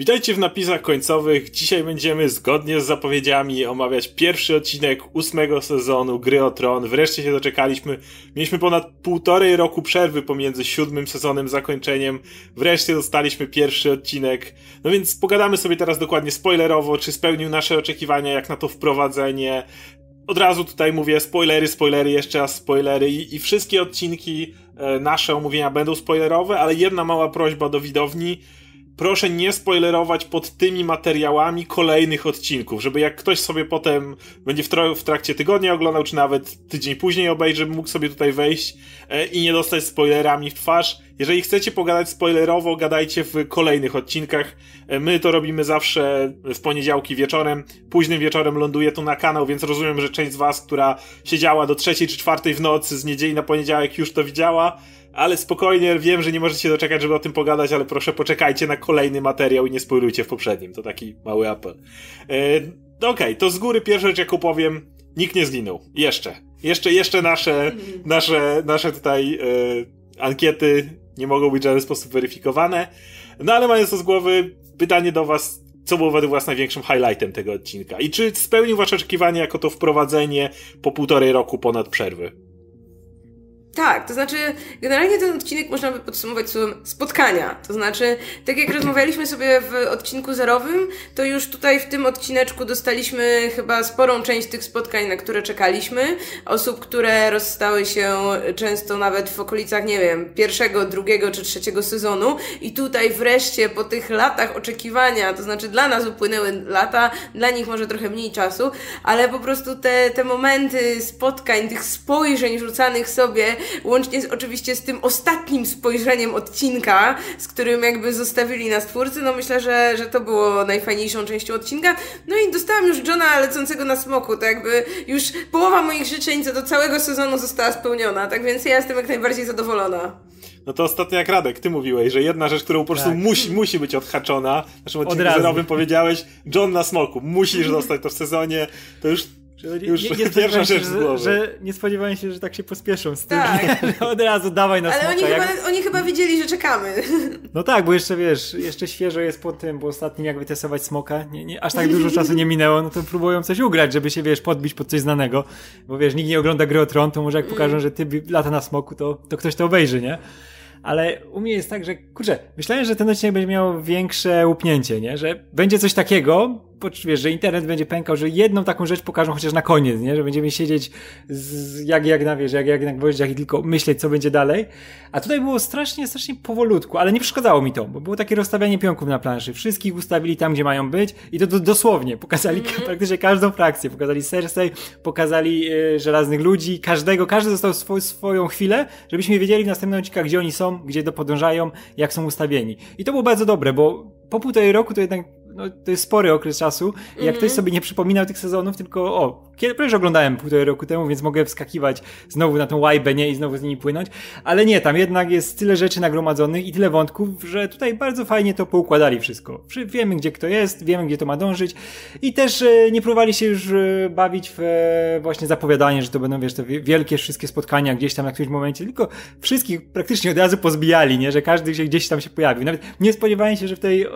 Witajcie w napisach końcowych. Dzisiaj będziemy zgodnie z zapowiedziami omawiać pierwszy odcinek ósmego sezonu Gry o Tron. Wreszcie się doczekaliśmy. Mieliśmy ponad półtorej roku przerwy pomiędzy siódmym sezonem zakończeniem. Wreszcie dostaliśmy pierwszy odcinek. No więc pogadamy sobie teraz dokładnie spoilerowo, czy spełnił nasze oczekiwania, jak na to wprowadzenie. Od razu tutaj mówię spoilery, spoilery, jeszcze raz spoilery i, i wszystkie odcinki e, nasze omówienia będą spoilerowe, ale jedna mała prośba do widowni proszę nie spoilerować pod tymi materiałami kolejnych odcinków, żeby jak ktoś sobie potem będzie w, w trakcie tygodnia oglądał, czy nawet tydzień później obejrzy, mógł sobie tutaj wejść e, i nie dostać spoilerami w twarz. Jeżeli chcecie pogadać spoilerowo, gadajcie w kolejnych odcinkach. E, my to robimy zawsze w poniedziałki wieczorem. Późnym wieczorem ląduje tu na kanał, więc rozumiem, że część z was, która siedziała do trzeciej czy czwartej w nocy z niedzieli na poniedziałek już to widziała ale spokojnie, wiem, że nie możecie się doczekać, żeby o tym pogadać, ale proszę poczekajcie na kolejny materiał i nie spoilujcie w poprzednim. To taki mały apel. E, Okej, okay, to z góry pierwsza rzecz, jaką powiem, nikt nie zginął. Jeszcze. Jeszcze, jeszcze nasze, nasze, nasze tutaj e, ankiety nie mogą być w żaden sposób weryfikowane. No ale mając to z głowy, pytanie do was, co było według was największym highlightem tego odcinka? I czy spełnił wasze oczekiwania jako to wprowadzenie po półtorej roku ponad przerwy? Tak, to znaczy, generalnie ten odcinek można by podsumować słowem spotkania. To znaczy, tak jak rozmawialiśmy sobie w odcinku zerowym, to już tutaj w tym odcineczku dostaliśmy chyba sporą część tych spotkań, na które czekaliśmy. Osób, które rozstały się często nawet w okolicach, nie wiem, pierwszego, drugiego czy trzeciego sezonu. I tutaj wreszcie po tych latach oczekiwania, to znaczy dla nas upłynęły lata, dla nich może trochę mniej czasu, ale po prostu te, te momenty spotkań, tych spojrzeń rzucanych sobie, łącznie z, oczywiście z tym ostatnim spojrzeniem odcinka, z którym jakby zostawili nas twórcy, no myślę, że, że to było najfajniejszą częścią odcinka. No i dostałam już Johna lecącego na smoku, to jakby już połowa moich życzeń co do całego sezonu została spełniona, tak więc ja jestem jak najbardziej zadowolona. No to ostatnio jak Radek, ty mówiłeś, że jedna rzecz, którą po prostu tak. musi, musi być odhaczona, w naszym odcinku zerowym powiedziałeś, John na smoku, musisz dostać to w sezonie, to już że Już nie, nie pierwsza rzecz się, że, że, nie spodziewałem się, że tak się pospieszą z tym. Tak. Od razu dawaj na Ale oni, chyba, oni chyba wiedzieli, że czekamy. No tak, bo jeszcze wiesz, jeszcze świeżo jest po tym, bo ostatnim jak wytestować smoka, nie, nie, aż tak dużo czasu nie minęło, no to próbują coś ugrać, żeby się wiesz, podbić pod coś znanego. Bo wiesz, nikt nie ogląda gry o tron, to może jak pokażą, mm. że ty lata na smoku, to, to ktoś to obejrzy, nie? ale u mnie jest tak, że kurczę, myślałem, że ten odcinek będzie miał większe łupnięcie, nie? Że będzie coś takiego, wiesz, że internet będzie pękał, że jedną taką rzecz pokażą chociaż na koniec, nie? Że będziemy siedzieć z, jak, jak na, wiesz, jak, jak na gwoździach i tylko myśleć, co będzie dalej. A tutaj było strasznie, strasznie powolutku, ale nie przeszkadzało mi to, bo było takie rozstawianie pionków na planszy. Wszystkich ustawili tam, gdzie mają być i to, to dosłownie. Pokazali mm -hmm. praktycznie każdą frakcję. Pokazali Cersei, pokazali y, żelaznych ludzi, każdego, każdy dostał swą, swoją chwilę, żebyśmy wiedzieli w następnym odcinku, gdzie oni są, gdzie podążają, jak są ustawieni. I to było bardzo dobre, bo po półtorej roku to jednak no, to jest spory okres czasu. I jak ktoś mhm. sobie nie przypominał tych sezonów, tylko o, kiedy przecież oglądałem półtorej roku temu, więc mogę wskakiwać znowu na tą łajbę, nie, i znowu z nimi płynąć. Ale nie, tam jednak jest tyle rzeczy nagromadzonych i tyle wątków, że tutaj bardzo fajnie to poukładali wszystko. Wiemy, gdzie kto jest, wiemy, gdzie to ma dążyć i też e, nie próbowali się już e, bawić w e, właśnie zapowiadanie, że to będą, wiesz, te wielkie wszystkie spotkania gdzieś tam na którymś momencie, tylko wszystkich praktycznie od razu pozbijali, nie, że każdy się gdzieś tam się pojawił. Nawet nie spodziewałem się, że w tej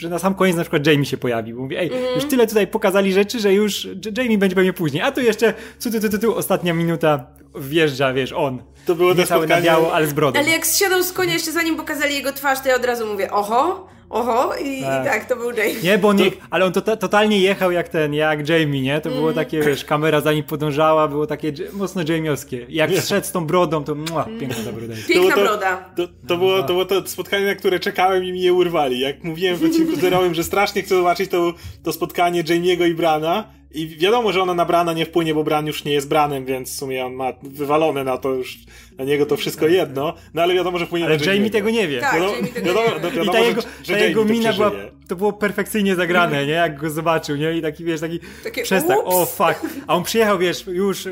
że na sam koniec na przykład Jamie się pojawił. Mówi, ej, mm. już tyle tutaj pokazali rzeczy, że już Jamie będzie pewnie później. A tu jeszcze, tu, tu, tu, tu, tu ostatnia minuta wjeżdża, wiesz, on. To było Nie cały na biało, ale z brodą. Ale jak zsiadał z konia jeszcze zanim pokazali jego twarz, to ja od razu mówię, oho, Oho, i tak, i tak to był Jamie. Nie, bo nie, ale on to, totalnie jechał jak ten, jak Jamie, nie? To mm. było takie, wiesz, kamera za nim podążała, było takie mocno Jamiowskie. Jak nie. szedł z tą brodą, to mua, mm. piękna ta broda. Piękna to, broda. To, to, było, to było to spotkanie, na które czekałem i mi je urwali. Jak mówiłem w odcinku zerowym, że strasznie chcę zobaczyć to, to spotkanie Jamiego i Brana, i wiadomo, że ona na Brana nie wpłynie, bo Bran już nie jest Branem, więc w sumie on ma wywalone na to już, na niego to wszystko jedno, no ale wiadomo, że wpłynie Ale na Jamie tego nie wie. Tak, wiadomo, Jamie tego wiadomo, nie wie. I ta jego, że, ta jego mina była, to było perfekcyjnie zagrane, nie? Jak go zobaczył, nie? I taki, wiesz, taki Takie, przestak, o fuck. A on przyjechał, wiesz, już...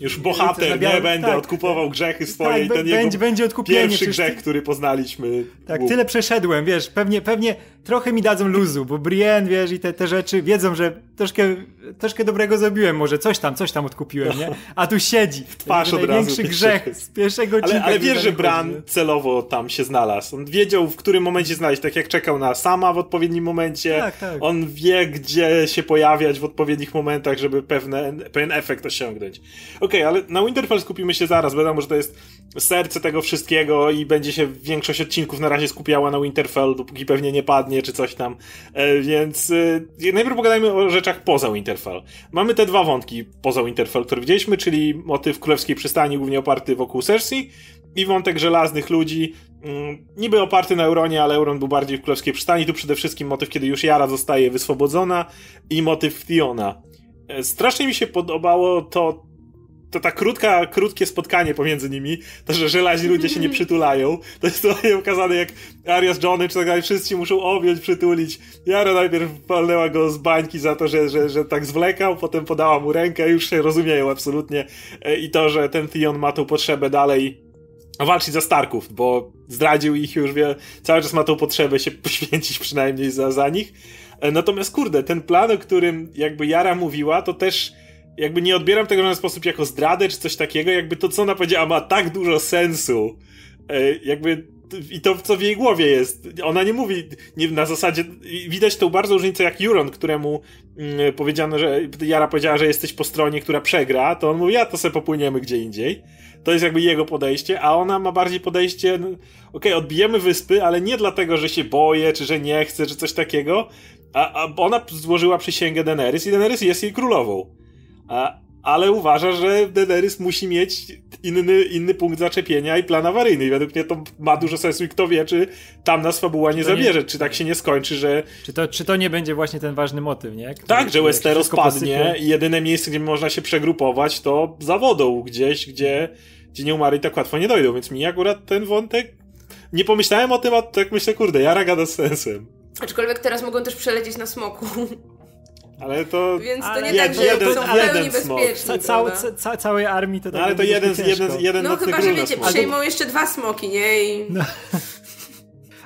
Już bohater, nie będę, tak, odkupował grzechy swoje tak, i ten będzie, jego będzie odkupienie, pierwszy grzech, który poznaliśmy. Tak, tyle przeszedłem, wiesz, pewnie, pewnie trochę mi dadzą luzu, bo Brienne, wiesz, i te, te rzeczy wiedzą, że troszkę, troszkę dobrego zrobiłem, może coś tam, coś tam odkupiłem, nie? A tu siedzi. W twarz od Największy grzech z, pierwszego ale, ale wiesz, że Bran celowo tam się znalazł. On wiedział, w którym momencie znaleźć, tak jak czekał na sama w odpowiednim momencie. Tak, tak. On wie, gdzie się pojawiać w odpowiednich momentach, żeby pewne, pewien efekt osiągnąć. Okej, okay, ale na Winterfell skupimy się zaraz. Wiadomo, że to jest serce tego wszystkiego i będzie się większość odcinków na razie skupiała na Winterfell, dopóki pewnie nie padnie, czy coś tam. E, więc e, najpierw pogadajmy o rzeczach poza Winterfell. Mamy te dwa wątki poza Winterfell, które widzieliśmy, czyli motyw królewskiej przystani, głównie oparty wokół Cersei i wątek żelaznych ludzi, mm, niby oparty na Euronie, ale Euron był bardziej w królewskiej przystani. Tu przede wszystkim motyw, kiedy już Jara zostaje wyswobodzona i motyw Theona. E, strasznie mi się podobało to, to ta krótka, krótkie spotkanie pomiędzy nimi, to, że żelaźni ludzie się nie przytulają, to jest to pokazane jak Arias Johnny czy tak dalej, wszyscy muszą objąć, przytulić. Jara najpierw palnęła go z bańki za to, że, że, że tak zwlekał, potem podała mu rękę, już się rozumieją absolutnie e, i to, że ten Theon ma tą potrzebę dalej walczyć za Starków, bo zdradził ich już, wie, cały czas ma tą potrzebę się poświęcić przynajmniej za, za nich. E, natomiast kurde, ten plan, o którym jakby Jara mówiła, to też jakby nie odbieram tego w żaden sposób jako zdradę czy coś takiego, jakby to, co ona powiedziała, ma tak dużo sensu. E, jakby i to, co w jej głowie jest. Ona nie mówi nie, na zasadzie. Widać tą bardzo różnicę jak Juron, któremu mm, powiedziano, że Jara powiedziała, że jesteś po stronie, która przegra, to on mówi, ja to sobie popłyniemy gdzie indziej. To jest jakby jego podejście, a ona ma bardziej podejście, no, okej, okay, odbijemy wyspy, ale nie dlatego, że się boję, czy że nie chce, czy coś takiego, a, a ona złożyła przysięgę Daenerys i Daenerys jest jej królową. A, ale uważa, że Daenerys musi mieć inny, inny punkt zaczepienia i plan awaryjny. I według mnie to ma dużo sensu i kto wie, czy tam nas fabuła nie zabierze, czy tak się nie skończy, że... Czy to, czy to nie będzie właśnie ten ważny motyw, nie? Który, tak, że Westeros padnie i jedyne miejsce, gdzie można się przegrupować, to za wodą gdzieś, gdzie, gdzie nie umarli tak łatwo nie dojdą, więc mi akurat ten wątek... Nie pomyślałem o tym, a tak myślę, kurde, Jara gada z sensem. Aczkolwiek teraz mogą też przelecieć na smoku. Ale to. Więc to nie tak, że jeden, są pełni bezpieczni. Ca, ca, całej armii to tak. No, ale to jeden, jeden, jeden No chyba, że wiecie, przejmą jeszcze dwa smoki, nie? I... No.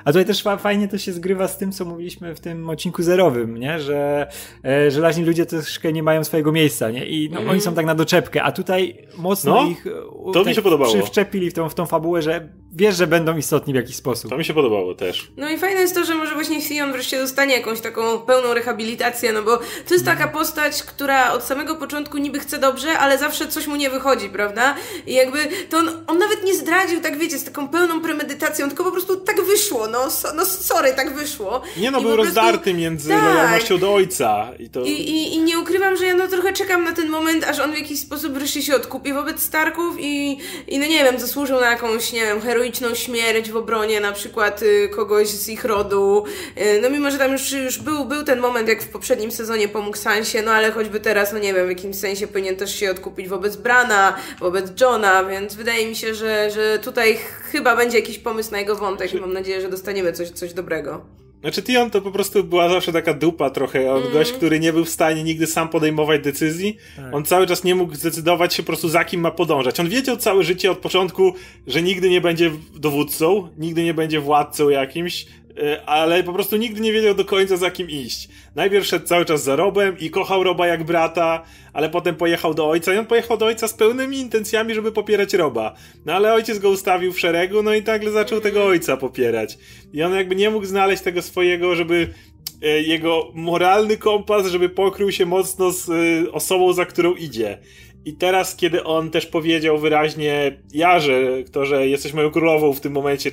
A tutaj też fajnie to się zgrywa z tym, co mówiliśmy w tym odcinku zerowym, nie? Że e, żelaźni ludzie troszkę nie mają swojego miejsca, nie? I no, mm. oni są tak na doczepkę, a tutaj mocno no, ich to tak mi się podobało. przywczepili w tą, w tą fabułę, że wiesz, że będą istotni w jakiś sposób. To mi się podobało też. No i fajne jest to, że może właśnie Theon wreszcie dostanie jakąś taką pełną rehabilitację, no bo to jest taka postać, która od samego początku niby chce dobrze, ale zawsze coś mu nie wychodzi, prawda? I jakby to on, on nawet nie zdradził, tak wiecie, z taką pełną premedytacją, tylko po prostu tak wyszło, no, so, no sorry, tak wyszło. Nie no, I był rozdarty między tak. lojalnością do ojca. I, to... I, i, I nie ukrywam, że ja no trochę czekam na ten moment, aż on w jakiś sposób wreszcie się odkupi wobec Starków i, i no nie wiem, zasłużył na jakąś, nie wiem, heroiczną śmierć w obronie na przykład y, kogoś z ich rodu. Y, no mimo, że tam już, już był, był ten moment, jak w poprzednim sezonie pomógł Sansie, no ale choćby teraz, no nie wiem, w jakimś sensie powinien też się odkupić wobec Brana, wobec Johna, więc wydaje mi się, że, że tutaj chyba będzie jakiś pomysł na jego wątek i mam nadzieję, że dostaniemy coś, coś dobrego. Znaczy Tion to po prostu była zawsze taka dupa trochę, on mm. gość, który nie był w stanie nigdy sam podejmować decyzji. Tak. On cały czas nie mógł zdecydować się po prostu za kim ma podążać. On wiedział całe życie od początku, że nigdy nie będzie dowódcą, nigdy nie będzie władcą jakimś, ale po prostu nigdy nie wiedział do końca za kim iść. Najpierw szedł cały czas za Robem i kochał Roba jak brata, ale potem pojechał do ojca i on pojechał do ojca z pełnymi intencjami, żeby popierać Roba. No ale ojciec go ustawił w szeregu, no i nagle zaczął tego ojca popierać. I on jakby nie mógł znaleźć tego swojego, żeby e, jego moralny kompas, żeby pokrył się mocno z e, osobą, za którą idzie. I teraz, kiedy on też powiedział wyraźnie Jarze, to, że jesteś moją królową w tym momencie,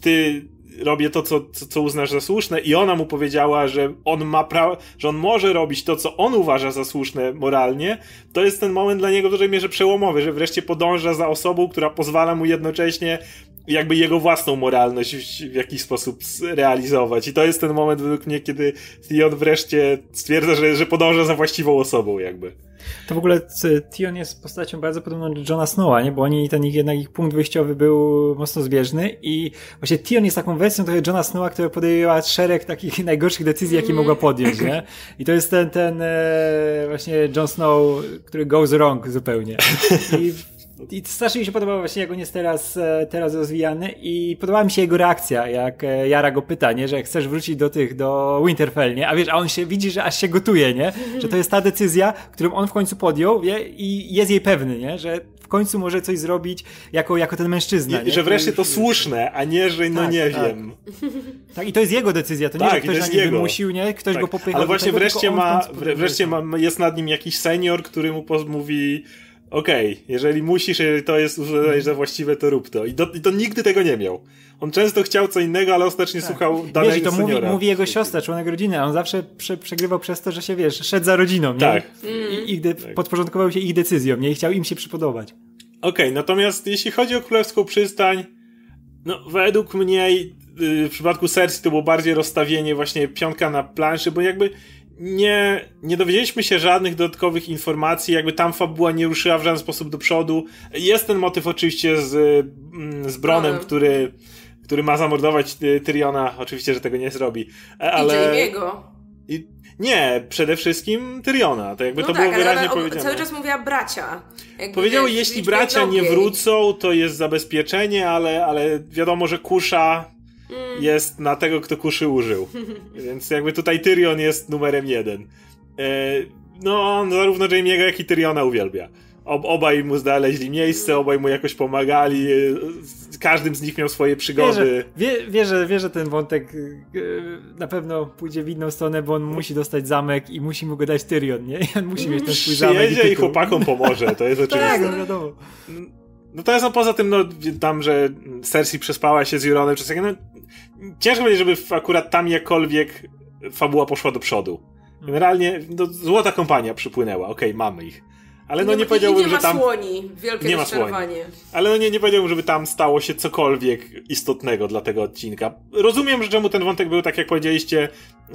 ty robię to, co, co, co uznasz za słuszne i ona mu powiedziała, że on ma prawo, że on może robić to, co on uważa za słuszne moralnie, to jest ten moment dla niego w dużej mierze przełomowy, że wreszcie podąża za osobą, która pozwala mu jednocześnie jakby jego własną moralność w jakiś sposób realizować. I to jest ten moment według mnie, kiedy Theon wreszcie stwierdza, że, że podąża za właściwą osobą jakby. To w ogóle Tion jest postacią bardzo podobną do Johna Snowa, nie? Bo oni, ten ich, jednak ich punkt wyjściowy był mocno zbieżny i właśnie Tion jest taką wersją trochę Johna Snowa, która podjęła szereg takich najgorszych decyzji, jakie mogła podjąć, nie? I to jest ten, ten e, właśnie Jon Snow, który goes wrong zupełnie. I i strasznie mi się podobało właśnie, jak on jest teraz, e, teraz rozwijany i podobała mi się jego reakcja, jak e, Jara go pyta, nie, że chcesz wrócić do tych, do Winterfell, nie, a wiesz, a on się widzi, że aż się gotuje, nie, że to jest ta decyzja, którą on w końcu podjął, wie, i jest jej pewny, nie, że w końcu może coś zrobić jako, jako ten mężczyzna. I, że wreszcie to słuszne, a nie, że no tak, nie tak. wiem. Tak, i to jest jego decyzja, to nie, Tak, że ktoś na nim jego. wymusił, nie? Ktoś Tak. go popychał Ale właśnie tego, wreszcie ma, wreszcie ma, jest nad nim jakiś senior, który mu mówi okej, jeżeli musisz, jeżeli to jest uznajesz za właściwe, to rób to. I, do, I to nigdy tego nie miał. On często chciał co innego, ale ostatecznie słuchał Wiesz, danego i to mówi, seniora. mówi jego siostra, członek rodziny, a on zawsze prze, przegrywał przez to, że się, wiesz, szedł za rodziną, nie? Tak. I, ich de, podporządkował się ich decyzjom, nie? I chciał im się przypodobać. Okej, natomiast jeśli chodzi o Królewską Przystań, no według mnie yy, w przypadku Cersei to było bardziej rozstawienie właśnie pionka na planszy, bo jakby nie, nie dowiedzieliśmy się żadnych dodatkowych informacji, jakby tam fabuła nie ruszyła w żaden sposób do przodu. Jest ten motyw oczywiście z, mm, z Bronem, Bronem. który, który ma zamordować y, Tyriona, oczywiście, że tego nie zrobi, e, I ale... I, nie, przede wszystkim Tyriona, to jakby No to tak, było ale wyraźnie o- powiedziane. cały czas mówiła bracia. Jakby, Powiedział, wiesz, jeśli bracia nie wrócą, to jest zabezpieczenie, ale, ale wiadomo, że kusza Mm. jest na tego, kto kuszy użył. Więc jakby tutaj Tyrion jest numerem jeden. E, no, on zarówno Jamie'ego, jak i Tyriona uwielbia. Ob, obaj mu znaleźli miejsce, obaj mu jakoś pomagali. e, z- Każdym z nich miał swoje przygody. że, wie, wie, że, wie, że ten wątek y, na pewno pójdzie w inną stronę, bo on musi dostać zamek i musi mu go dać Tyrion, nie? I on musi mieć ten swój zamek i Przyjedzie i tytuł. chłopakom pomoże, to jest Tak, oczywiste. no wiadomo. No to jest no poza tym, no tam, że Cersei przespała się z Juronem przez no ciężko będzie, żeby akurat tam jakkolwiek fabuła poszła do przodu. Generalnie, no, złota kompania przypłynęła, okej, mamy ich. Ale no nie i powiedziałbym, nie że ma tam... słoni. Wielkie nie ma rozczarowanie. Ale no nie, nie powiedziałbym, żeby tam stało się cokolwiek istotnego dla tego odcinka. Rozumiem, że czemu ten wątek był, tak jak powiedzieliście,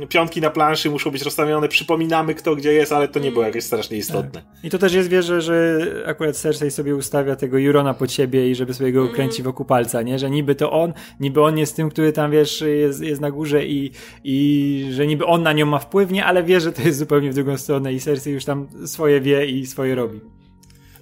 piątki na planszy muszą być rozstawione, przypominamy kto gdzie jest, ale to nie było jakieś strasznie istotne. I to też jest wierzę, że akurat Cersei sobie ustawia tego Jurona pod siebie i żeby sobie go kręci wokół palca, nie? Że niby to on, niby on jest tym, który tam, wiesz, jest, jest na górze i, i że niby on na nią ma wpływ, nie? Ale wie, że to jest zupełnie w drugą stronę i Cersei już tam swoje wie i swoje robi.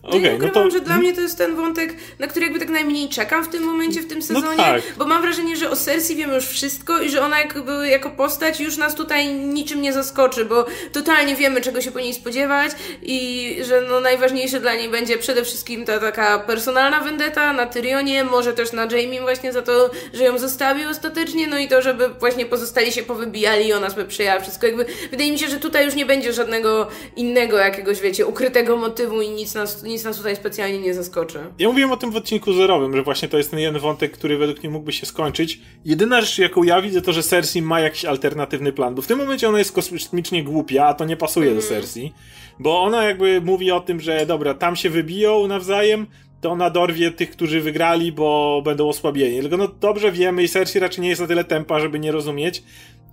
Okej, ja nie no ukrywam, to... że dla mnie to jest ten wątek, na który jakby tak najmniej czekam w tym momencie, w tym sezonie, tak. bo mam wrażenie, że o Cersei wiemy już wszystko i że ona jakby jako postać już nas tutaj niczym nie zaskoczy, bo totalnie wiemy, czego się po niej spodziewać i że no najważniejsze dla niej będzie przede wszystkim ta taka personalna vendetta na Tyrionie, może też na Jaime właśnie za to, że ją zostawił ostatecznie, no i to, żeby właśnie pozostali się powybijali i ona sobie przyjęła wszystko. Jakby wydaje mi się, że tutaj już nie będzie żadnego innego jakiegoś, wiecie, ukrytego motywu i nic nas, nic nas tutaj specjalnie nie zaskoczy. Ja mówiłem o tym w odcinku zerowym, że właśnie to jest ten jeden wątek, który według mnie mógłby się skończyć. Jedyna rzecz, jaką ja widzę, to że Cersei ma jakiś alternatywny plan, bo w tym momencie ona jest kosmicznie głupia, a to nie pasuje do Cersei, bo ona jakby mówi o tym, że dobra, tam się wybiją nawzajem, to ona dorwie tych, którzy wygrali, bo będą osłabieni. Tylko no dobrze wiemy i Cersei raczej nie jest na tyle tempa, żeby nie rozumieć,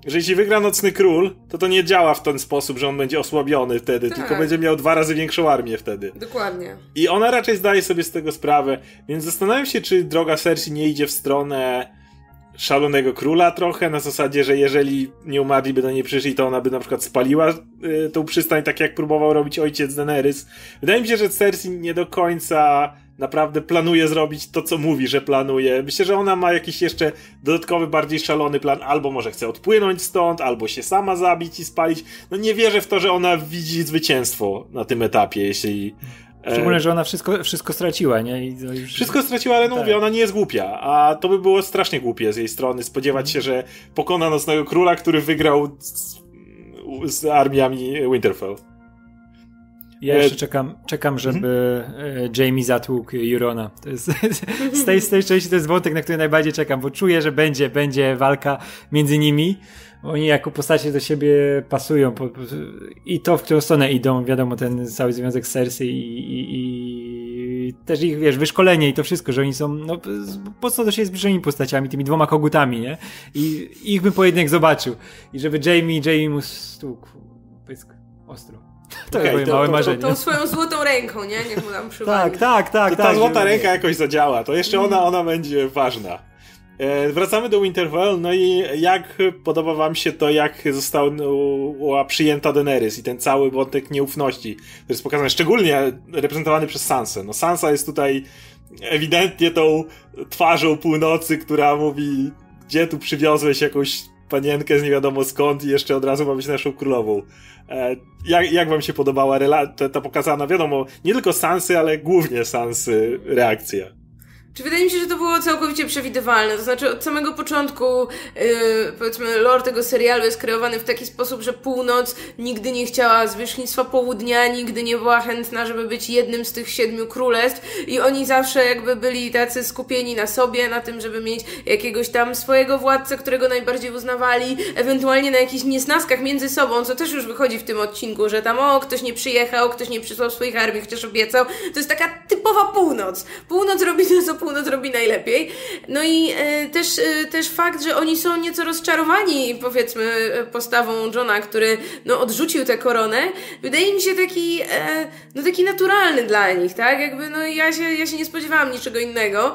że jeśli wygra Nocny Król, to to nie działa w ten sposób, że on będzie osłabiony wtedy, Tak. tylko będzie miał dwa razy większą armię wtedy. Dokładnie. I ona raczej zdaje sobie z tego sprawę, więc zastanawiam się, czy droga Cersei nie idzie w stronę szalonego króla trochę, na zasadzie, że jeżeli nie umarli by do niej przyszli, to ona by na przykład spaliła y, tą przystań, tak jak próbował robić ojciec Daenerys. Wydaje mi się, że Cersei nie do końca naprawdę planuje zrobić to, co mówi, że planuje. Myślę, że ona ma jakiś jeszcze dodatkowy, bardziej szalony plan, albo może chce odpłynąć stąd, albo się sama zabić i spalić. No nie wierzę w to, że ona widzi zwycięstwo na tym etapie, jeśli... e, Szczególnie, że ona wszystko, wszystko straciła, nie? Już... wszystko straciła, ale no Tak. mówię, ona nie jest głupia, a to by było strasznie głupie z jej strony spodziewać się, że pokona Nocnego Króla, który wygrał z, z armiami Winterfell. Ja E, jeszcze czekam, czekam żeby Mhm. Jamie zatłukł Jurona. To jest, z, tej, z tej części to jest wątek, na który najbardziej czekam, bo czuję, że będzie, będzie walka między nimi. Oni jako postacie do siebie pasują po, po, i to, w którą stronę idą, wiadomo, ten cały związek z Cersei i, i, i też ich, wiesz, wyszkolenie i to wszystko, że oni są no, mocno do siebie zbliżonymi postaciami, tymi dwoma kogutami, nie? I ich bym pojedynek zobaczył. I żeby Jamie, Jamie mu stłukł pysk ostro. To Okej, okay, moje to- małe to- marzenie. Tą swoją złotą ręką, nie? Niech mu tam przywali. Tak, tak, tak. To ta tak, złota żeby- ręka jakoś zadziała, to jeszcze ona, ona będzie ważna. E, wracamy do Winterfell, no i jak podoba wam się to, jak została przyjęta Daenerys i ten cały wątek nieufności, który jest pokazany, szczególnie reprezentowany przez Sansę. No Sansa jest tutaj ewidentnie tą twarzą północy, która mówi, gdzie tu przywiozłeś jakąś panienkę z nie wiadomo skąd i jeszcze od razu ma być naszą królową. E, jak, jak wam się podobała ta, ta pokazana, wiadomo, nie tylko Sansy, ale głównie Sansy reakcja? Czy wydaje mi się, że to było całkowicie przewidywalne? To znaczy, od samego początku, yy, powiedzmy, lore tego serialu jest kreowany w taki sposób, że północ nigdy nie chciała zwierzchnictwa południa, nigdy nie była chętna, żeby być jednym z tych siedmiu królestw i oni zawsze jakby byli tacy skupieni na sobie, na tym, żeby mieć jakiegoś tam swojego władcę, którego najbardziej uznawali, ewentualnie na jakichś niesnaskach między sobą, co też już wychodzi w tym odcinku, że tam o, ktoś nie przyjechał, ktoś nie przysłał swoich armii, chociaż obiecał. To jest taka typowa północ. Północ robi to, co północ robi najlepiej. No i e, też, e, też fakt, że oni są nieco rozczarowani, powiedzmy, postawą Johna, który no, odrzucił tę koronę, wydaje mi się taki, e, no, taki naturalny dla nich, tak? Jakby, no, ja się, ja się nie spodziewałam niczego innego.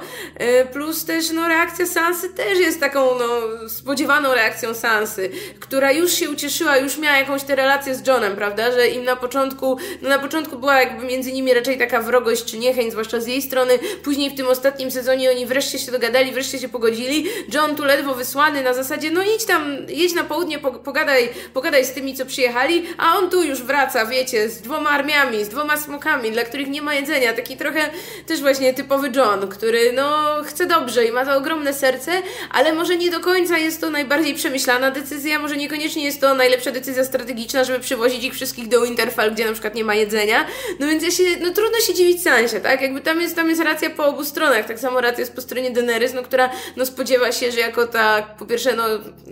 Plus też, no, reakcja Sansy też jest taką, no, spodziewaną reakcją Sansy, która już się ucieszyła, już miała jakąś tę relację z Johnem, prawda? Że im na początku, no, na początku była jakby między nimi raczej taka wrogość czy niechęć, zwłaszcza z jej strony. Później w tym ostatnim ostatnim sezonie oni wreszcie się dogadali, wreszcie się pogodzili. John tu ledwo wysłany na zasadzie, no idź tam, jedź na południe, pogadaj, pogadaj z tymi, co przyjechali, a on tu już wraca, wiecie, z dwoma armiami, z dwoma smokami, dla których nie ma jedzenia. Taki trochę też właśnie typowy John, który no chce dobrze i ma to ogromne serce, ale może nie do końca jest to najbardziej przemyślana decyzja, może niekoniecznie jest to najlepsza decyzja strategiczna, żeby przywozić ich wszystkich do Winterfell, gdzie na przykład nie ma jedzenia. No więc ja się, no trudno się dziwić Sansie, tak? Jakby tam jest, tam jest racja po obu stronach tak samo racja jest po stronie Daenerys, no, która no, spodziewa się, że jako ta, po pierwsze, no,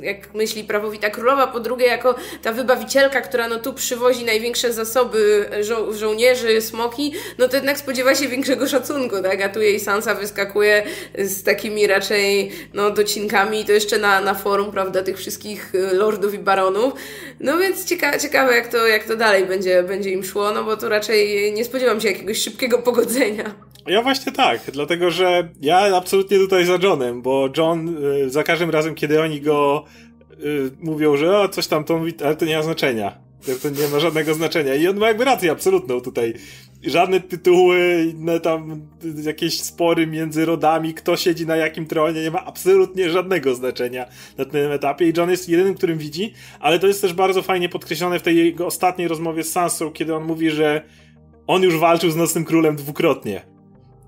jak myśli prawowita królowa, po drugie, jako ta wybawicielka, która no, tu przywozi największe zasoby żo żołnierzy, smoki, no to jednak spodziewa się większego szacunku, tak? A tu jej Sansa wyskakuje z takimi raczej no, docinkami, to jeszcze na, na forum, prawda, tych wszystkich y, lordów i baronów. No więc cieka ciekawe, jak to, jak to dalej będzie, będzie im szło, no bo to raczej nie spodziewam się jakiegoś szybkiego pogodzenia. Ja właśnie tak, dlatego że ja absolutnie tutaj za Johnem, bo John y, za każdym razem, kiedy oni go y, mówią, że o, coś tam to mówi, ale to nie ma znaczenia. To nie ma żadnego znaczenia. I on ma jakby rację absolutną tutaj. Żadne tytuły, inne tam jakieś spory między rodami, kto siedzi na jakim tronie, nie ma absolutnie żadnego znaczenia na tym etapie. I John jest jedynym, którym widzi, ale to jest też bardzo fajnie podkreślone w tej jego ostatniej rozmowie z Sansą, kiedy on mówi, że on już walczył z Nocnym Królem dwukrotnie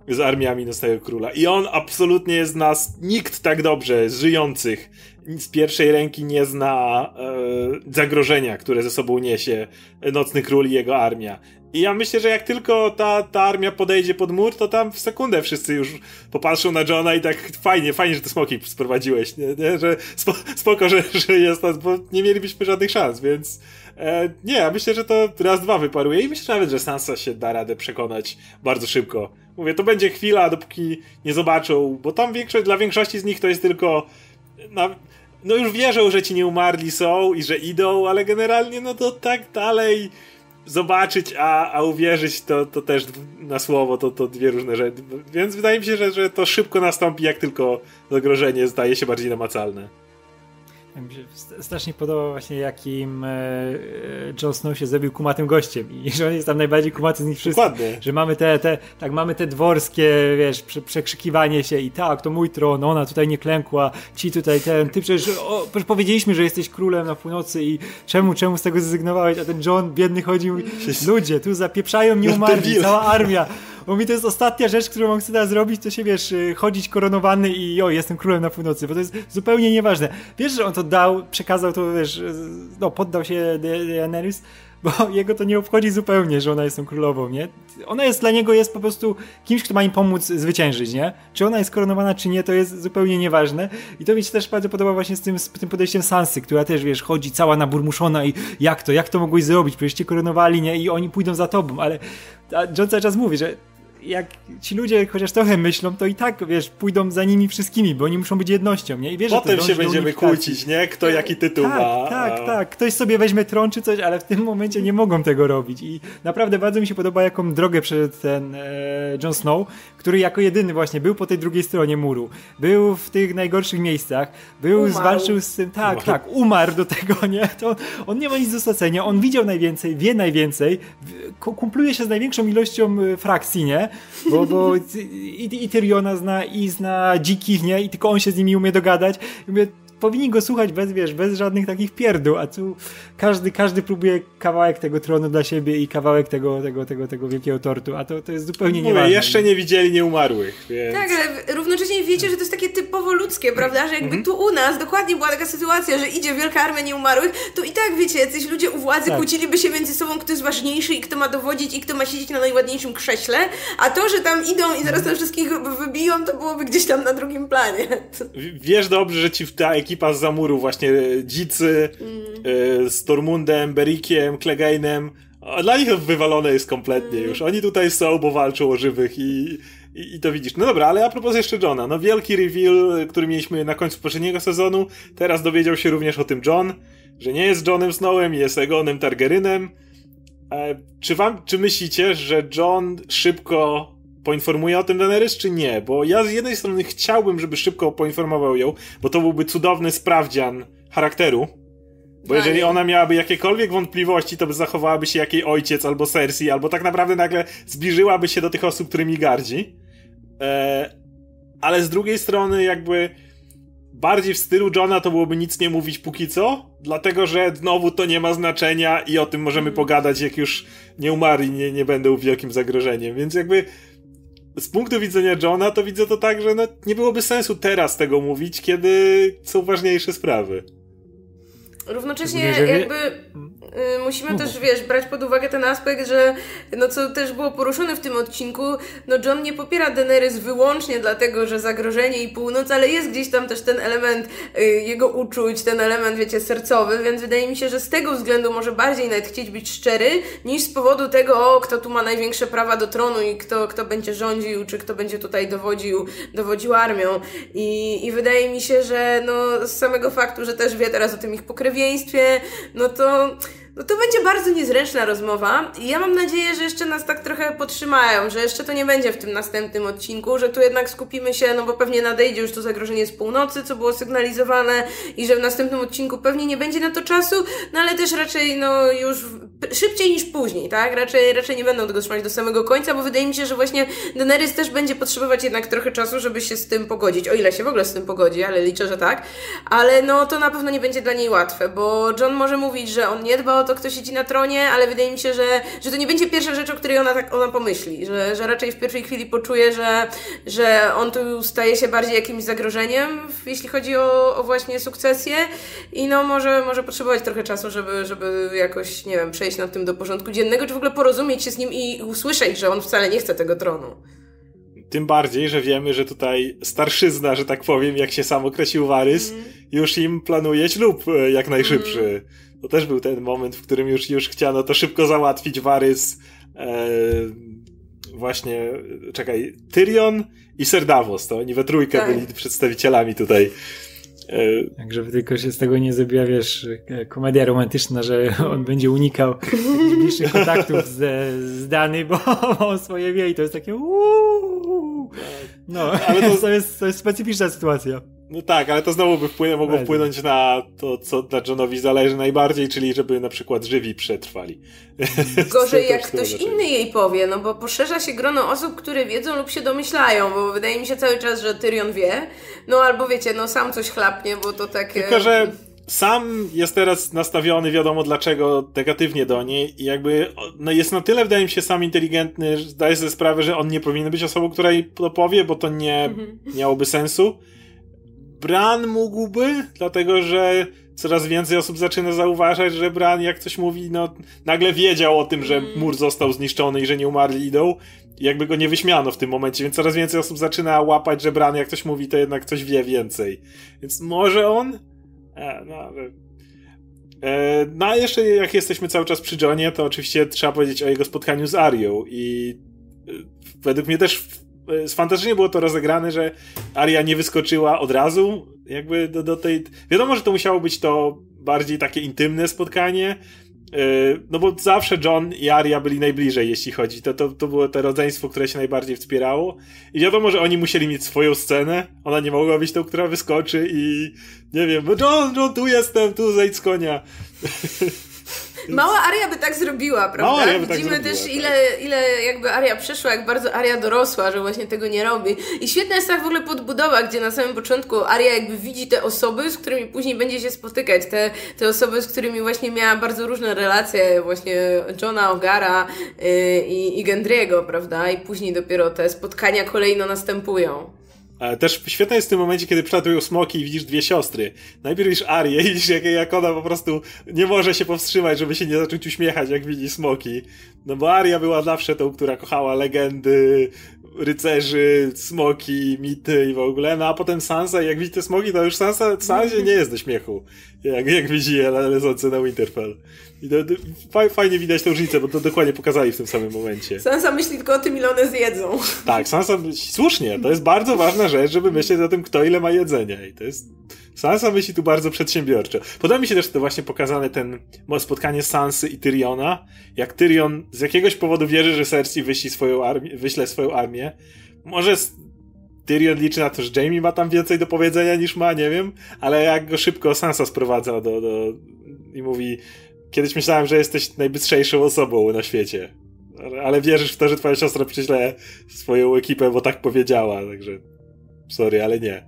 z armiami Nocnego Króla. I on absolutnie jest nas, nikt tak dobrze z żyjących z pierwszej ręki nie zna e, zagrożenia, które ze sobą niesie Nocny Król i jego armia. I ja myślę, że jak tylko ta, ta armia podejdzie pod mur, to tam w sekundę wszyscy już popatrzą na Johna i tak fajnie, fajnie, że te smoki sprowadziłeś, nie? nie? Że spo, spoko, że, że jest nas, bo nie mielibyśmy żadnych szans, więc e, nie, ja myślę, że to raz, dwa wyparuje i myślę nawet, że Sansa się da radę przekonać bardzo szybko. Mówię, to będzie chwila, dopóki nie zobaczą, bo tam większość, dla większości z nich to jest tylko na, no już wierzą, że ci nie umarli są i że idą, ale generalnie no to tak dalej zobaczyć, a, a uwierzyć to, to też na słowo, to, to dwie różne rzeczy. Więc wydaje mi się, że, że to szybko nastąpi, jak tylko zagrożenie zdaje się bardziej namacalne. Mi się strasznie podoba właśnie jakim e, e, Jon Snow się zrobił kumatym gościem i że on jest tam najbardziej kumaty z nich wszystkich. Dokładnie. Że mamy te, te, tak mamy te dworskie, wiesz, prze, przekrzykiwanie się i tak, to mój tron, ona tutaj nie klękła, ci tutaj ten, ty przecież, o, przecież powiedzieliśmy, że jesteś królem na północy i czemu, czemu z tego zrezygnowałeś, a ten John biedny chodził, ludzie, tu zapieprzają, nie umarli, cała armia bo mi to jest ostatnia rzecz, którą chcę teraz zrobić, to się wiesz, y, chodzić koronowany i o, jestem królem na północy, bo to jest zupełnie nieważne. Wiesz, że on to dał, przekazał to, wiesz, no, poddał się Daenerys, bo jego to nie obchodzi zupełnie, że ona jest tą królową, nie? Ona jest dla niego jest po prostu kimś, kto ma im pomóc zwyciężyć, nie? Czy ona jest koronowana, czy nie, to jest zupełnie nieważne. I to mi się też bardzo podoba właśnie z tym, z tym podejściem Sansy, która też, wiesz, chodzi cała naburmuszona i jak to, jak to mogłeś zrobić? Przecież cię koronowali, nie? I oni pójdą za tobą, ale John cały czas mówi, że jak ci ludzie chociaż trochę myślą, to i tak, wiesz, pójdą za nimi wszystkimi, bo oni muszą być jednością, nie? I wiesz, Potem się będziemy kłócić, nie? Kto jaki tytuł tak, ma. Tak, tak, Ktoś sobie weźmie tron czy coś, ale w tym momencie nie mogą tego robić i naprawdę bardzo mi się podoba, jaką drogę przeszedł ten e, Jon Snow, który jako jedyny właśnie był po tej drugiej stronie muru, był w tych najgorszych miejscach, był, umarł. zwalczył z tym, tak, umarł. tak, umarł do tego, nie? To on nie ma nic do stracenia, on widział najwięcej, wie najwięcej, kumpluje się z największą ilością e, frakcji, nie? Bo, bo i, i Tyriona zna, i zna dzikich, nie? I tylko on się z nimi umie dogadać. I mówię, powinni go słuchać bez, wiesz, bez żadnych takich pierdół, a tu każdy, każdy próbuje kawałek tego tronu dla siebie i kawałek tego, tego, tego, tego wielkiego tortu, a to, to jest zupełnie Mówię, nieważne. jeszcze nie widzieli nieumarłych, więc... Tak, ale równocześnie wiecie, że to jest takie typowo ludzkie, prawda? Że jakby Mhm. tu u nas dokładnie była taka sytuacja, że idzie wielka armia nieumarłych, to i tak wiecie, jacyś ludzie u władzy Tak. kłóciliby się między sobą, kto jest ważniejszy i kto ma dowodzić i kto ma siedzieć na najładniejszym krześle, a to, że tam idą i zaraz tam wszystkich wybiją, to byłoby gdzieś tam na drugim planie. W- Wiesz dobrze, że ci ta ekipa z Zamuru, właśnie e, Dzicy, e, z Tormundem, Berikiem, Klegainem, dla nich wywalone jest kompletnie już. Oni tutaj są, bo walczą o żywych i, i, i to widzisz. No dobra, ale a propos jeszcze Johna, no wielki reveal, który mieliśmy na końcu poprzedniego sezonu, teraz dowiedział się również o tym John, że nie jest Johnem Snowem, jest Egonem Targerynem. E, czy wam, czy myślicie, że John szybko poinformuje o tym Daenerys, czy nie? Bo ja z jednej strony chciałbym, żeby szybko poinformował ją, bo to byłby cudowny sprawdzian charakteru. Bo Tak. jeżeli ona miałaby jakiekolwiek wątpliwości, to by zachowałaby się jak jej ojciec albo Cersei, albo tak naprawdę nagle zbliżyłaby się do tych osób, którymi gardzi. E, ale z drugiej strony, jakby bardziej w stylu Johna to byłoby nic nie mówić póki co, dlatego że znowu to nie ma znaczenia i o tym możemy pogadać, jak już nie umarli, nie, nie będą wielkim zagrożeniem. Więc jakby z punktu widzenia Johna to widzę to tak, że no, nie byłoby sensu teraz tego mówić, kiedy są ważniejsze sprawy. Równocześnie jakby y, musimy też, wiesz, brać pod uwagę ten aspekt, że no co też było poruszone w tym odcinku, no John nie popiera Daenerys wyłącznie dlatego, że zagrożenie i północ, ale jest gdzieś tam też ten element y, jego uczuć, ten element, wiecie, sercowy, więc wydaje mi się, że z tego względu może bardziej nawet chcieć być szczery, niż z powodu tego, o, kto tu ma największe prawa do tronu i kto, kto będzie rządził, czy kto będzie tutaj dowodził, dowodził armią. I, I wydaje mi się, że no z samego faktu, że też wie teraz o tym ich no to no to będzie bardzo niezręczna rozmowa i ja mam nadzieję, że jeszcze nas tak trochę podtrzymają, że jeszcze to nie będzie w tym następnym odcinku, że tu jednak skupimy się, no bo pewnie nadejdzie już to zagrożenie z północy, co było sygnalizowane i że w następnym odcinku pewnie nie będzie na to czasu, no ale też raczej no już szybciej niż później, tak? Raczej, raczej nie będą tego trzymać do samego końca, bo wydaje mi się, że właśnie Daenerys też będzie potrzebować jednak trochę czasu, żeby się z tym pogodzić, o ile się w ogóle z tym pogodzi, ale liczę, że tak. Ale no to na pewno nie będzie dla niej łatwe, bo John może mówić, że on nie dba o to, kto siedzi na tronie, ale wydaje mi się, że, że to nie będzie pierwsza rzecz, o której ona tak ona pomyśli, że, że raczej w pierwszej chwili poczuje, że, że on tu staje się bardziej jakimś zagrożeniem, jeśli chodzi o, o właśnie sukcesję i no może, może potrzebować trochę czasu, żeby, żeby jakoś, nie wiem, przejść nad tym do porządku dziennego, czy w ogóle porozumieć się z nim i usłyszeć, że on wcale nie chce tego tronu. Tym bardziej, że wiemy, że tutaj starszyzna, że tak powiem, jak się sam określił Warys, już im planuje ślub e, jak najszybszy. To też był ten moment, w którym już, już chciano to szybko załatwić. Warys, e, właśnie, e, czekaj, Tyrion i Ser Davos, to oni we trójkę Tak. byli przedstawicielami tutaj. E, Tak, żeby tylko się z tego nie zrobiła, wiesz, e, komedia romantyczna, że on będzie unikał bliższych kontaktów z, z Dany, bo on swoje wie i to jest takie uuu. No, Ale to, to, jest, to jest specyficzna sytuacja. No tak, ale to znowu by wpłynę, mogło Bardzo. wpłynąć na to, co dla Johnowi zależy najbardziej, czyli żeby na przykład żywi przetrwali. Gorzej jak ktoś to znaczy. inny jej powie, no bo poszerza się grono osób, które wiedzą lub się domyślają, bo wydaje mi się cały czas, że Tyrion wie, no albo wiecie, no sam coś chlapnie, bo to takie... Tylko, że sam jest teraz nastawiony, wiadomo dlaczego, negatywnie do niej i jakby no jest na tyle, wydaje mi się, sam inteligentny, że zdaje sobie sprawę, że on nie powinien być osobą, która jej to powie, bo to nie miałoby sensu. Bran mógłby, dlatego że coraz więcej osób zaczyna zauważać, że Bran jak coś mówi, no nagle wiedział o tym, że mur został zniszczony i że nie umarli idą. I jakby go nie wyśmiano w tym momencie, więc coraz więcej osób zaczyna łapać, że Bran jak coś mówi, to jednak coś wie więcej. Więc może on? E, no, ale... E, no a jeszcze jak jesteśmy cały czas przy Johnie, to oczywiście trzeba powiedzieć o jego spotkaniu z Arią i e, według mnie też fantastycznie było to rozegrane, że Aria nie wyskoczyła od razu jakby do, do tej... Wiadomo, że to musiało być to bardziej takie intymne spotkanie, e, no bo zawsze John i Aria byli najbliżej, jeśli chodzi. To, to, to było to rodzeństwo, które się najbardziej wspierało. I wiadomo, że oni musieli mieć swoją scenę. Ona nie mogła być tą, która wyskoczy i nie wiem, no John, John, tu jestem, tu zejdź z konia. Mała Aria by tak zrobiła, prawda? Aria by tak Widzimy zrobiła, też, tak. ile, ile jakby Aria przeszła, jak bardzo Aria dorosła, że właśnie tego nie robi. I świetna jest ta w ogóle podbudowa, gdzie na samym początku Aria jakby widzi te osoby, z którymi później będzie się spotykać. Te, te osoby, z którymi właśnie miała bardzo różne relacje, właśnie Johna Ogara yy, i, i Gendry'ego, prawda? I później dopiero te spotkania kolejno następują. Też świetne jest w tym momencie, kiedy przelatują smoki i widzisz dwie siostry. Najpierw widzisz Arię i widzisz, jak, jak ona po prostu nie może się powstrzymać, żeby się nie zacząć uśmiechać, jak widzi smoki. No bo Aria była zawsze tą, która kochała legendy, rycerzy, smoki, mity i w ogóle. No a potem Sansa, jak widzi te smoki, to już Sansa, Sansie nie jest do śmiechu. Jak, jak widzi je lecące na Winterfell. I fajnie widać tę różnicę, bo to dokładnie pokazali w tym samym momencie. Sansa myśli tylko o tym, ile one zjedzą. Tak, Sansa, słusznie, to jest bardzo ważna rzecz, żeby myśleć o tym, kto ile ma jedzenia i to jest... Sansa myśli tu bardzo przedsiębiorczo. Podoba mi się też to właśnie pokazane ten spotkanie Sansy i Tyriona, jak Tyrion z jakiegoś powodu wierzy, że Cersei wyśli swoją armię, wyśle swoją armię. Może Tyrion liczy na to, że Jamie ma tam więcej do powiedzenia niż ma, nie wiem, ale jak go szybko Sansa sprowadza do, do i mówi kiedyś myślałem, że jesteś najbystrzejszą osobą na świecie. Ale- wierzysz w to, że twoja siostra prześle swoją ekipę, bo tak powiedziała, także sorry, ale nie.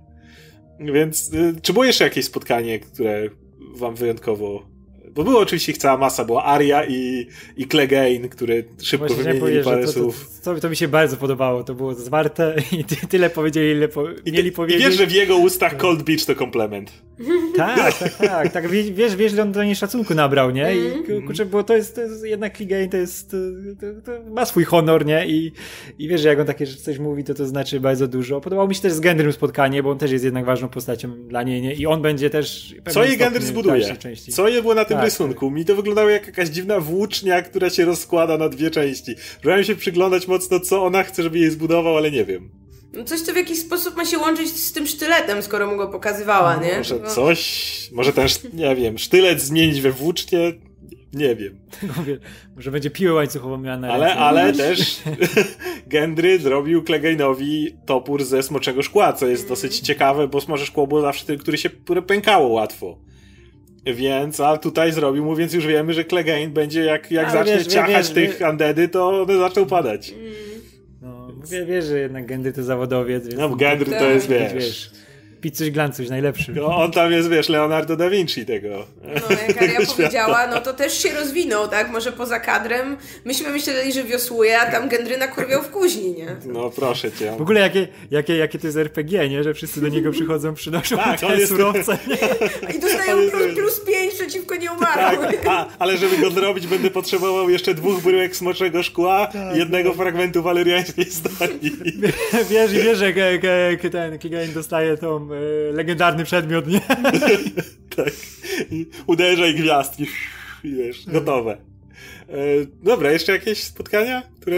Więc y, czy było jeszcze jakieś spotkanie, które wam wyjątkowo... Bo było oczywiście ich cała masa, była Aria i, i Clegane, które szybko Właśnie wymienili powiedzieć, że parę to, to, słów. to, to mi się bardzo podobało. To było zwarte i ty, tyle powiedzieli, ile po, I, mieli ty, I powiedzieć. wiesz, że w jego ustach Cold Beach to komplement. Tak, tak, tak. tak wie- wiesz, wiesz, ile on do niej szacunku nabrał, nie? I Mhm. kurczę, bo to jest, to jest jednak Clegane to jest, to, to, to ma swój honor, nie? I, I wiesz, że jak on takie rzeczy coś mówi, to to znaczy bardzo dużo. Podobało mi się też z Gendrym spotkanie, bo on też jest jednak ważną postacią dla niej, nie? I on będzie też... Co jej Gendry zbuduje? Co je było na tym Tak, rysunku? Mi to wyglądało jak jakaś dziwna włócznia, która się rozkłada na dwie części. Próbowałem się przyglądać mocno, co ona chce, żeby jej zbudował, ale nie wiem. No coś, co w jakiś sposób ma się łączyć z tym sztyletem, skoro mu go pokazywała, nie? Może No. coś, może ten, nie wiem, sztylet zmienić we włócznię? Nie wiem. Mówię, Może będzie piłę łańcuchową miała na Ale, ręce. ale też Gendry zrobił Clegane'owi topór ze smoczego szkła, co jest dosyć ciekawe, bo smocze szkło było zawsze tym, który się które pękało łatwo. Więc, a tutaj zrobił mu, więc już wiemy, że Clegane będzie jak, jak Ale zacznie wiesz, wie- ciachać wiesz, tych wie- undeady, to one zaczną padać. No, wie, wiesz, że jednak Gendry to zawodowiec, więc... No, Gendry to Tak. jest, wiesz, wiesz, Picuś glancuś, najlepszy. no, on tam jest, wiesz, Leonardo da Vinci tego. No, jak Aria powiedziała, no to też się rozwinął, tak? Może poza kadrem. Myśmy myśleli, że wiosłuje, a tam Gendryna kurwiał w kuźni, nie? No, proszę cię. W ogóle jakie, jakie, jakie to jest RPG, nie? Że wszyscy do niego przychodzą, przynoszą Tak, on te jest- surowce? I dostają plus, plus 5 przeciwko nieumarłym. Tak, a, ale żeby go zrobić, będę potrzebował jeszcze dwóch bryłek smoczego szkła Tak, i jednego fragmentu waleriańskiej stali. Wiesz, i wiesz, że ten Clegane dostaje tą e, legendarny przedmiot, nie? tak. Uderzaj gwiazdki. Wiesz, gotowe. E, dobra, jeszcze jakieś spotkania, które...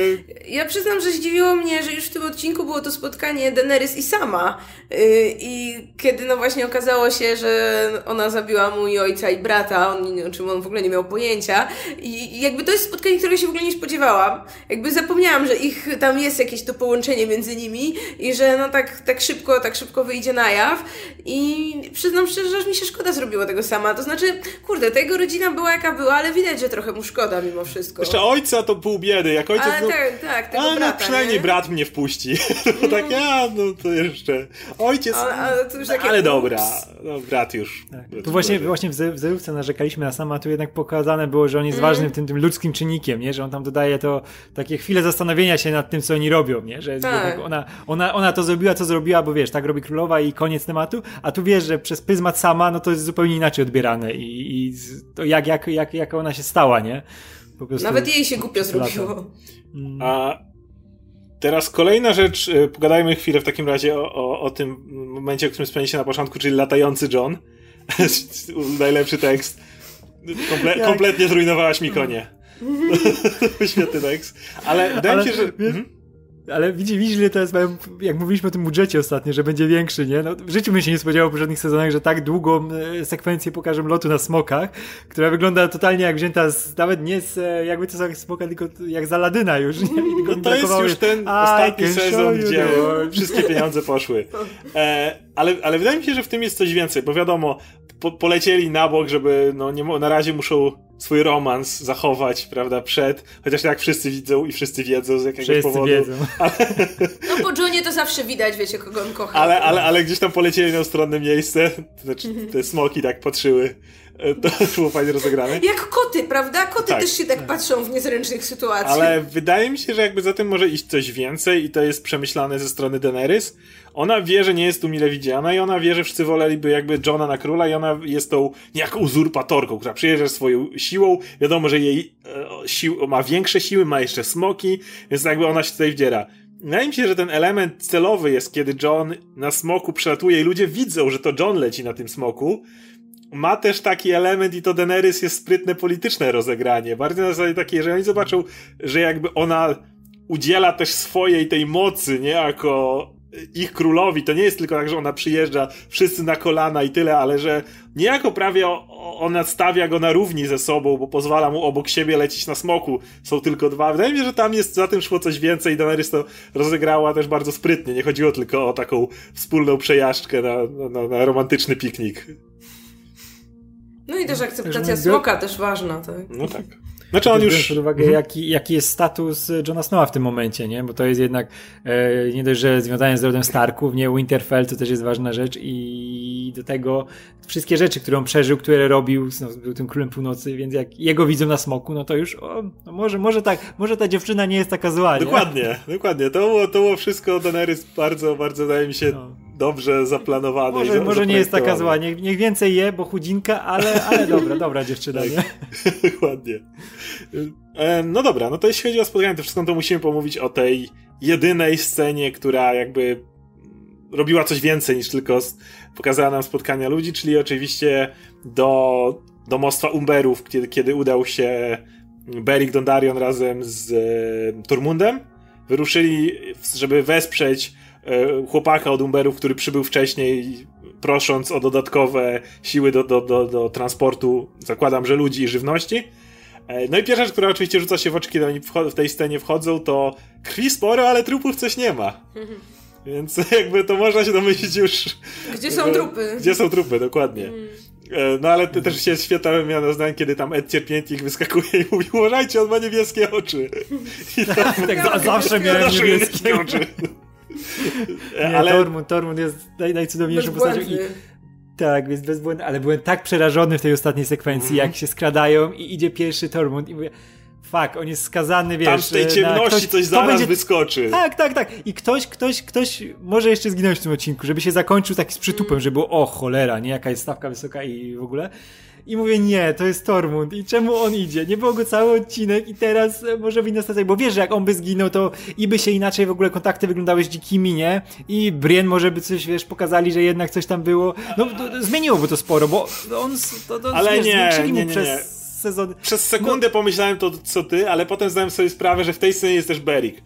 Ja przyznam, że zdziwiło mnie, że już w tym odcinku było to spotkanie Daenerys i sama. Yy, I kiedy no właśnie okazało się, że ona zabiła mój ojca i brata, on, o czym on w ogóle nie miał pojęcia. I, I jakby to jest spotkanie, którego się w ogóle nie spodziewałam. Jakby zapomniałam, że ich tam jest jakieś to połączenie między nimi i że no tak, tak szybko, tak szybko wyjdzie na jaw. I przyznam szczerze, że aż mi się szkoda zrobiło tego sama. To znaczy, kurde, ta jego rodzina była jaka była, ale widać, że trochę mu szkoda mimo wszystko. Jeszcze ojca to pół biedy, jak ojciec... Ale był- tak, tak, tego A, no brata, przynajmniej nie? brat mnie wpuści. To tak, ja, no to jeszcze. Ojciec... Ale- ale to już takie ale dobra, no brat już. Tu właśnie, właśnie w ze- w zerówce narzekaliśmy na sama, tu jednak pokazane było, że on Mm. jest ważnym tym, tym ludzkim czynnikiem, nie? Że on tam dodaje to takie chwile zastanowienia się nad tym, co oni robią, nie? Że Tak. ona, ona, ona to zrobiła, co zrobiła, bo wiesz, tak robi królowa i koniec tematu, a tu wiesz, że przez pryzmat sama, no to jest zupełnie inaczej odbierane i, i to jak, jak, jak, jak ona się stała, nie? Po prostu Nawet jej się głupio zrobiło. A teraz kolejna rzecz, y, pogadajmy chwilę w takim razie o, o, o tym momencie, o którym wspomnieliście na początku, czyli latający John. Najlepszy tekst. Komple Jak- kompletnie zrujnowałaś mi konie. Świetny tekst. Ale wydaje mi się, że... wiesz- Mhm. Ale widzi, widzisz, ile to jest, mają- jak mówiliśmy o tym budżecie ostatnio, że będzie większy, nie? No, w życiu bym się nie spodziewał w poprzednich sezonach, że tak długą e, sekwencję pokażę lotu na smokach, która wygląda totalnie jak wzięta z, nawet nie z, e, jakby to za smoka, tylko jak za Ladyna już, nie? Tylko No to jest już ten ostatni sezon, gdzie wszystkie pieniądze poszły. E, ale, ale wydaje mi się, że w tym jest coś więcej, bo wiadomo, po, polecieli na bok, żeby, no nie, na razie muszą swój romans zachować, prawda, przed, chociaż tak wszyscy widzą i wszyscy wiedzą z jakiegoś wszyscy powodu. wiedzą. Ale, No po Johnie to zawsze widać, wiecie, kogo on kocha. ale, ale, ale gdzieś tam polecieli na ustronne miejsce, to znaczy te smoki tak patrzyły, to było fajnie rozegrane. Jak koty, prawda? Koty Tak. też się tak patrzą w niezręcznych sytuacjach. Ale wydaje mi się, że jakby za tym może iść coś więcej i to jest przemyślane ze strony Daenerys. Ona wie, że nie jest tu mile widziana i ona wie, że wszyscy woleliby jakby Johna na króla i ona jest tą niejako uzurpatorką, która przyjeżdża swoją siłą. Wiadomo, że jej e, sił, ma większe siły, ma jeszcze smoki, więc jakby ona się tutaj wdziera. Wydaje mi się, że ten element celowy jest, kiedy John na smoku przelatuje i ludzie widzą, że to John leci na tym smoku. Ma też taki element i to Daenerys jest sprytne polityczne rozegranie. Bardziej na zasadzie takiej, że oni zobaczą, że jakby ona udziela też swojej tej mocy, nie? Jako ich królowi. To nie jest tylko tak, że ona przyjeżdża wszyscy na kolana i tyle, ale że niejako prawie ona stawia go na równi ze sobą, bo pozwala mu obok siebie lecieć na smoku. Są tylko dwa. Wydaje mi się, że tam jest za tym szło coś więcej. Daenerys to rozegrała też bardzo sprytnie. Nie chodziło tylko o taką wspólną przejażdżkę na, na, na romantyczny piknik. No i też akceptacja smoka też ważna, tak? No tak. Znaczy on Biorąc już... pod uwagę, jaki, jaki jest status Johna Snowa w tym momencie, nie? Bo to jest jednak e, nie dość, że związane z rodem Starków, nie? Winterfell to też jest ważna rzecz i do tego wszystkie rzeczy, które on przeżył, które robił, no, był tym królem północy, więc jak jego widzą na smoku, no to już o, no może, może tak, może ta dziewczyna nie jest taka zła, nie? Dokładnie, dokładnie. To było, to było wszystko Daenerys bardzo, bardzo, wydaje mi się, No. Dobrze zaplanowane. i Może, może nie jest taka zła, niech, niech więcej je, bo chudzinka, ale, ale dobra, dobra dziewczyna, Tak. nie? Dokładnie. E, No dobra, no to jeśli chodzi o spotkanie, to wszystko to musimy pomówić o tej jedynej scenie, która jakby robiła coś więcej niż tylko pokazała nam spotkania ludzi, czyli oczywiście do domostwa Umberów, kiedy, kiedy udał się Beric Dondarrion razem z e, Tormundem. Wyruszyli, żeby wesprzeć chłopaka od Umberów, który przybył wcześniej, prosząc o dodatkowe siły do, do, do, do transportu, zakładam, że ludzi i żywności. E, No i pierwsza rzecz, która oczywiście rzuca się w oczy, kiedy oni wcho- w tej scenie wchodzą, to krwi sporo, ale trupów coś nie ma. Więc jakby to można się domyślić już. Gdzie są trupy? Gdzie są trupy, dokładnie. E, No ale to też się świetna wymiana zdań, kiedy tam Ed Cierpiętnik wyskakuje i mówi uważajcie, on ma niebieskie oczy. I to, Tak, za, zawsze miałem niebieskie. oczy. Nie, Ale Tormund, Tormund jest naj, najcudowniejszą postacią i. Tak, jest bezbłędny, ale byłem tak przerażony w tej ostatniej sekwencji, Mhm. jak się skradają i idzie pierwszy Tormund i mówię, fuck, on jest skazany, wiesz... tam w tej ciemności ktoś, coś zaraz będzie- wyskoczy. Tak, tak, tak. I ktoś, ktoś, ktoś może jeszcze zginąć w tym odcinku, żeby się zakończył taki z przytupem, żeby było, o cholera, nie, jaka jest stawka wysoka i w ogóle. I mówię, nie, to jest Tormund. I czemu on idzie? Nie było go cały odcinek i teraz e, może w stację, bo wiesz, że jak on by zginął, to i by się inaczej w ogóle kontakty wyglądały z dzikimi, nie? I Brienne może by coś, wiesz, pokazali, że jednak coś tam było. No, to, to zmieniłoby to sporo, bo on, to, to Ale wiesz, nie, zwiększyli mu nie, nie, przez nie. sezon. Przez sekundę pomyślałem to, co ty, ale potem zdałem sobie sprawę, że w tej scenie jest też Beric.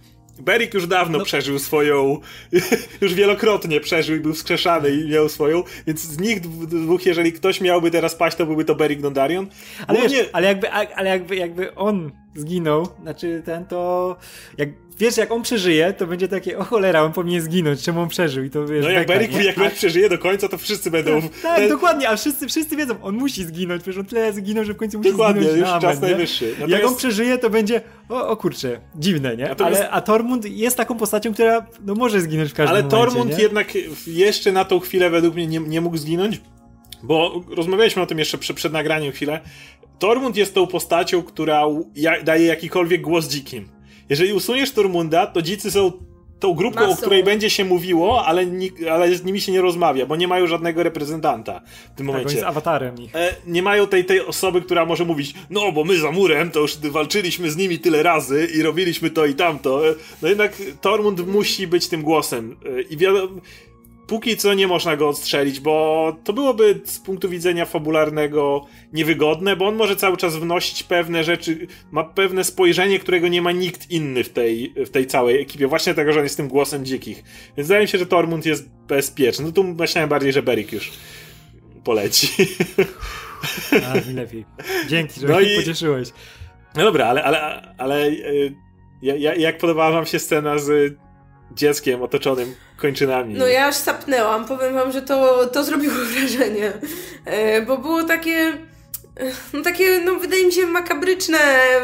Beric już dawno No. przeżył swoją, już wielokrotnie przeżył i był wskrzeszany i miał swoją, więc z nich dw- dwóch, jeżeli ktoś miałby teraz paść, to byłby to Beric Dondarrion. Ale, Głównie- wiesz, ale, jakby, ale jakby, jakby on zginął, znaczy ten to. Jak, wiesz, jak on przeżyje, to będzie takie, o cholera, on powinien zginąć, czemu on przeżył? I to wiesz. No jak nie? jak Beric przeżyje do końca, to wszyscy będą... Tak, te- dokładnie, a wszyscy, wszyscy wiedzą, on musi zginąć, przecież on tyle zginął, że w końcu musi Dokładnie, zginąć. już na czas nie? najwyższy. Jak Natomiast- on przeżyje, to będzie, o, o kurczę, dziwne, nie? Natomiast- Ale, a Tormund jest taką postacią, która no, może zginąć w każdym Ale momencie, Tormund nie? jednak jeszcze na tą chwilę według mnie nie, nie mógł zginąć, bo rozmawialiśmy o tym jeszcze przed, przed nagraniem chwilę. Tormund jest tą postacią, która daje jakikolwiek głos dzikim. Jeżeli usuniesz Tormunda, to dzicy są tą grupką, o Masą. której będzie się mówiło, ale, ale z nimi się nie rozmawia, bo nie mają żadnego reprezentanta w tym Tak, on momencie. jest awatarem ich. E, nie mają tej, tej osoby, która może mówić, no bo my za murem to już walczyliśmy z nimi tyle razy i robiliśmy to i tamto. E, No jednak Tormund musi być tym głosem. E, I wiadomo, póki co nie można go odstrzelić, bo to byłoby z punktu widzenia fabularnego niewygodne, bo on może cały czas wnosić pewne rzeczy, ma pewne spojrzenie, którego nie ma nikt inny w tej, w tej całej ekipie. Właśnie tego, że on jest tym głosem dzikich. Więc wydaje mi się, że Tormund jest bezpieczny. No tu myślałem bardziej, że Beric już poleci. A, lepiej. Dzięki, że No mnie i- pocieszyłeś. No dobra, ale, ale, ale y, ja, ja, jak podobała wam się scena z dzieckiem otoczonym kończynami? No ja aż sapnęłam, powiem wam, że to, to zrobiło wrażenie, e, bo było takie... no takie, no wydaje mi się makabryczne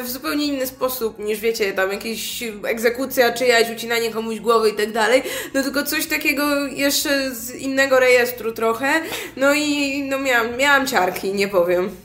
w zupełnie inny sposób niż wiecie, tam jakieś egzekucja czyjaś, ucinanie komuś głowy i tak dalej, no tylko coś takiego jeszcze z innego rejestru trochę, no i no miałam, miałam ciarki, nie powiem.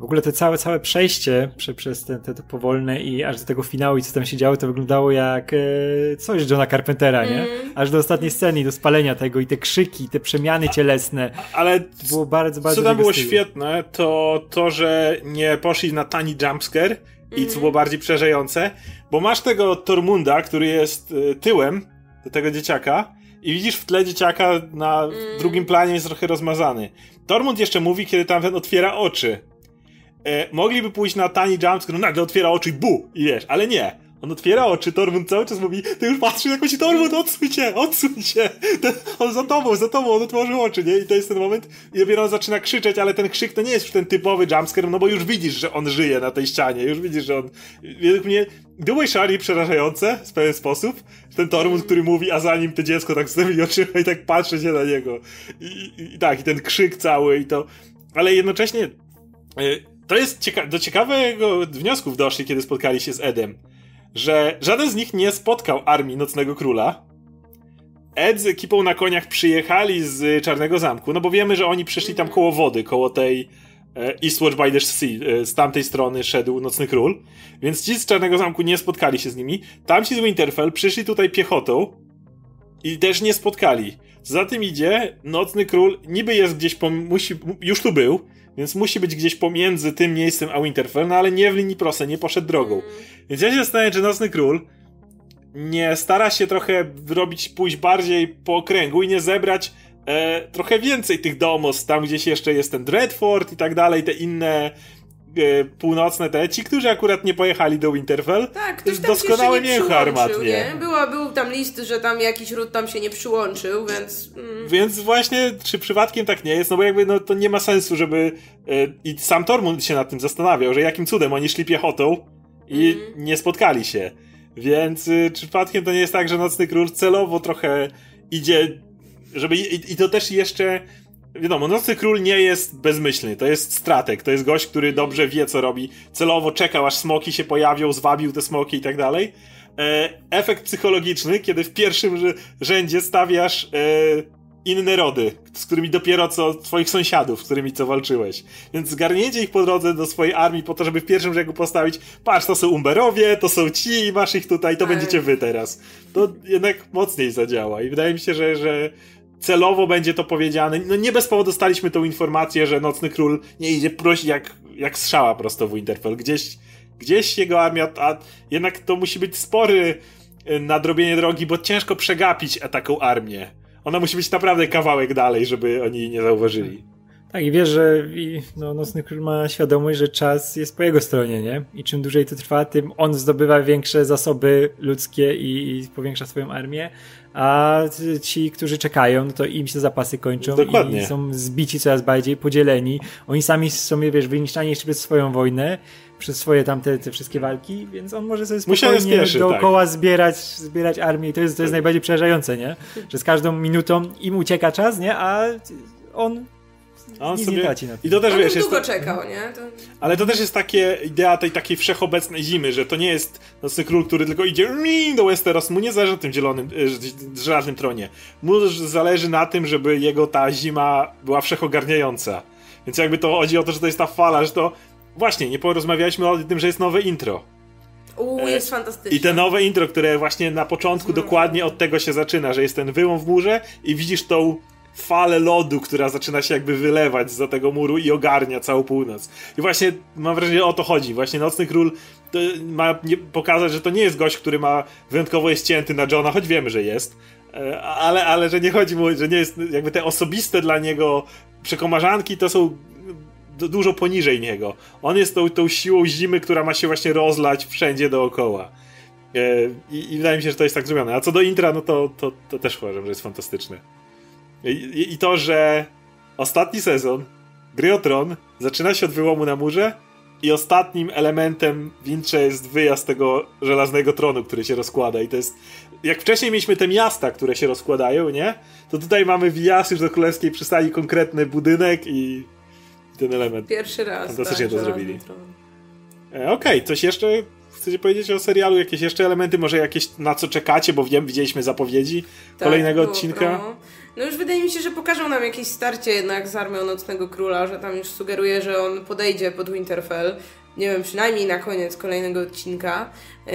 W ogóle to całe, całe przejście prze, przez te, te, te, powolne i aż do tego finału i co tam się działo, to wyglądało jak e, coś Johna Carpentera, nie? Mm. Aż do ostatniej sceny, do spalenia tego i te krzyki, te przemiany cielesne. Ale było bardzo, bardzo co tam było stylu. świetne, to to, że nie poszli na tani jumpscare i co było bardziej przerażające, bo masz tego Tormunda, który jest y, tyłem do tego dzieciaka i widzisz w tle dzieciaka na mm. drugim planie jest trochę rozmazany. Tormund jeszcze mówi, kiedy tamten otwiera oczy e, mogliby pójść na tani jumpscare, no nagle otwiera oczy i bu! I wiesz, ale nie. On otwiera oczy, Tormund cały czas mówi, ty już patrzysz jakoś, Tormund, odsuń się, odsuń się. Ten, on za tobą, za tobą, on otworzył oczy, nie? I to jest ten moment, i dopiero on zaczyna krzyczeć, ale ten krzyk to nie jest już ten typowy jumpscare, no bo już widzisz, że on żyje na tej ścianie, już widzisz, że on... Według mnie było szali przerażające w pewien sposób, ten Tormund, który mówi, a za nim to dziecko tak z tymi oczyma i tak patrzy się na niego. I, i, i tak, i ten krzyk cały i to... Ale jednocześnie... To jest cieka do ciekawego wniosków doszli, kiedy spotkali się z Edem. Że żaden z nich nie spotkał armii Nocnego Króla. Ed z ekipą na koniach przyjechali z Czarnego Zamku, no bo wiemy, że oni przyszli tam koło wody, koło tej e, Eastwatch by the Sea, e, z tamtej strony szedł Nocny Król, więc ci z Czarnego Zamku nie spotkali się z nimi. Tamci z Winterfell przyszli tutaj piechotą i też nie spotkali. Za tym idzie, Nocny Król niby jest gdzieś, po, musi, już tu był, więc musi być gdzieś pomiędzy tym miejscem a Winterfell, no ale nie w linii prostej, nie poszedł drogą. Więc ja się zastanawiam, czy Nocny Król nie stara się trochę robić, pójść bardziej po okręgu i nie zebrać e, trochę więcej tych domostw, tam gdzieś jeszcze jest ten Dreadfort i tak dalej, te inne północne te, ci, którzy akurat nie pojechali do Winterfell, tak, ktoś tam doskonałe mięcho armatnie. Nie? Była, był tam list, że tam jakiś ród tam się nie przyłączył, więc... Mm. Więc właśnie, czy przypadkiem tak nie jest, no bo jakby no, to nie ma sensu, żeby e, i sam Tormund się nad tym zastanawiał, że jakim cudem oni szli piechotą i mm. nie spotkali się. Więc czy przypadkiem to nie jest tak, że Nocny Król celowo trochę idzie, żeby i, i to też jeszcze wiadomo, Nocny Król nie jest bezmyślny, to jest stratek, to jest gość, który dobrze wie, co robi, celowo czekał, aż smoki się pojawią, zwabił te smoki i tak dalej. E, efekt psychologiczny, kiedy w pierwszym rzędzie stawiasz e, inne rody, z którymi dopiero co twoich sąsiadów, z którymi co walczyłeś. Więc zgarnięcie ich po drodze do swojej armii po to, żeby w pierwszym rzędu postawić, patrz, to są Umberowie, to są ci i masz ich tutaj, to tak. będziecie wy teraz. To jednak mocniej zadziała i wydaje mi się, że, że celowo będzie to powiedziane. No nie bez powodu dostaliśmy tą informację, że Nocny Król nie idzie prosić jak, jak strzała prosto w Winterfell. Gdzieś, gdzieś jego armia, a jednak to musi być spory y, nadrobienie drogi, bo ciężko przegapić taką armię. Ona musi być naprawdę kawałek dalej, żeby oni nie zauważyli. Tak, i wiesz, że no, Nocny Król ma świadomość, że czas jest po jego stronie, nie? I czym dłużej to trwa, tym on zdobywa większe zasoby ludzkie i, i powiększa swoją armię, a ci, którzy czekają, no to im się zapasy kończą Dokładnie. i są zbici coraz bardziej, podzieleni. Oni sami są, wiesz, wyniszczani jeszcze przez swoją wojnę, przez swoje tamte te wszystkie walki, więc on może sobie spokojnie spieszy, dookoła tak. zbierać, zbierać armię i to jest, to jest najbardziej przerażające, nie? Że z każdą minutą im ucieka czas, nie? A on on Nic sobie... I to też, wiesz, jest długo to... czekał, nie? To... Ale to też jest takie idea tej takiej wszechobecnej zimy, że to nie jest nocny król, który tylko idzie do Westeros, mu nie zależy na tym zielonym, e, żelaznym tronie. Mu zależy na tym, żeby jego ta zima była wszechogarniająca. Więc jakby to chodzi o to, że to jest ta fala, że to... Właśnie, nie porozmawialiśmy o tym, że jest nowe intro. Uuu, jest fantastyczne. I te nowe intro, które właśnie na początku mm. dokładnie od tego się zaczyna, że jest ten wyłom w murze i widzisz tą falę lodu, która zaczyna się jakby wylewać za tego muru i ogarnia całą północ. I właśnie mam wrażenie, o to chodzi. Właśnie Nocny Król ma pokazać, że to nie jest gość, który ma wyjątkowo jest cięty na Johna, choć wiemy, że jest. E, ale, ale że nie chodzi mu, że nie jest jakby te osobiste dla niego przekomarzanki to są dużo poniżej niego. On jest tą, tą siłą zimy, która ma się właśnie rozlać wszędzie dookoła. E, I, I, wydaje mi się, że to jest tak zrobione. A co do intra, no to, to, to też uważam, że jest fantastyczne. I, I, to, że ostatni sezon Gry o Tron zaczyna się od wyłomu na murze i ostatnim elementem w jest wyjazd tego żelaznego tronu, który się rozkłada i to jest... Jak wcześniej mieliśmy te miasta, które się rozkładają, nie? To tutaj mamy wjazd już do Królewskiej Przystani, konkretny budynek i ten element. Pierwszy raz. Fantastycznie tak, to zrobili. E, Okej, okay, coś jeszcze chcecie powiedzieć o serialu? Jakieś jeszcze elementy? Może jakieś na co czekacie, bo wiem, widzieliśmy zapowiedzi Tak, kolejnego było odcinka. No już wydaje mi się, że pokażą nam jakieś starcie jednak z Armią Nocnego Króla, że tam już sugeruje, że on podejdzie pod Winterfell. Nie wiem, przynajmniej na koniec kolejnego odcinka. Yy,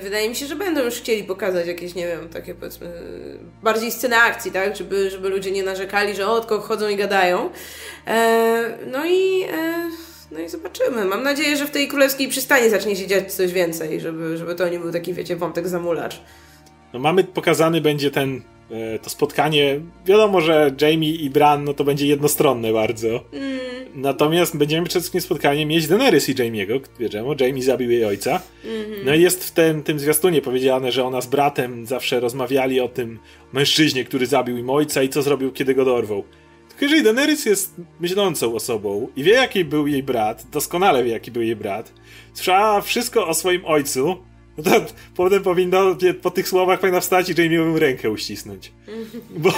wydaje mi się, że będą już chcieli pokazać jakieś, nie wiem, takie powiedzmy, yy, bardziej sceny akcji, tak? Żeby, żeby ludzie nie narzekali, że o, tylko chodzą i gadają. E, no i... E, no i zobaczymy. Mam nadzieję, że w tej królewskiej przystani zacznie się dziać coś więcej, żeby, żeby to nie był taki, wiecie, wątek zamulacz. No mamy pokazany będzie ten to spotkanie. Wiadomo, że Jamie i Bran no to będzie jednostronne bardzo. Mm. Natomiast będziemy przed tym spotkaniem mieć Daenerys i Jamie'ego. Wiadomo, Jamie zabił jej ojca. No i jest w tym, tym zwiastunie powiedziane, że ona z bratem zawsze rozmawiali o tym mężczyźnie, który zabił im ojca i co zrobił, kiedy go dorwał. Tylko jeżeli Daenerys jest myślącą osobą i wie, jaki był jej brat, doskonale wie, jaki był jej brat, słyszała wszystko o swoim ojcu, no to potem powinno, po tych słowach powinna wstać i Jamie'ową rękę uścisnąć. Bo